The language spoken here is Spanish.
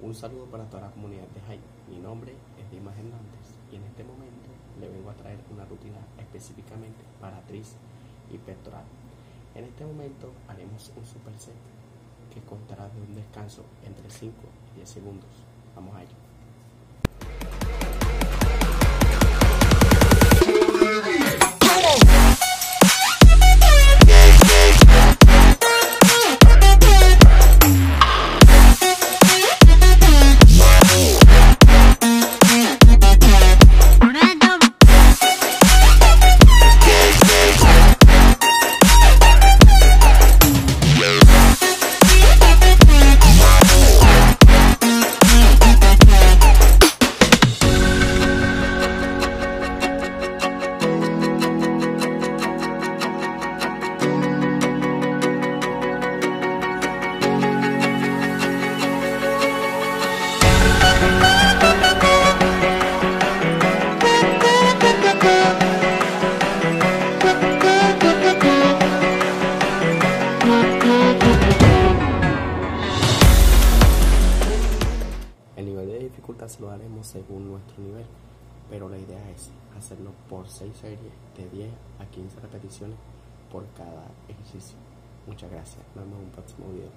Un saludo para toda la comunidad de Jaime. Mi nombre es Dimas Hernández y en este momento le vengo a traer una rutina específicamente para tris y pectoral. En este momento haremos un superset que contará de un descanso entre 5 y 10 segundos. Vamos a ello. El nivel de dificultad se lo daremos según nuestro nivel, pero la idea es hacerlo por 6 series de 10 a 15 repeticiones por cada ejercicio. Muchas gracias. Nos vemos en un próximo video.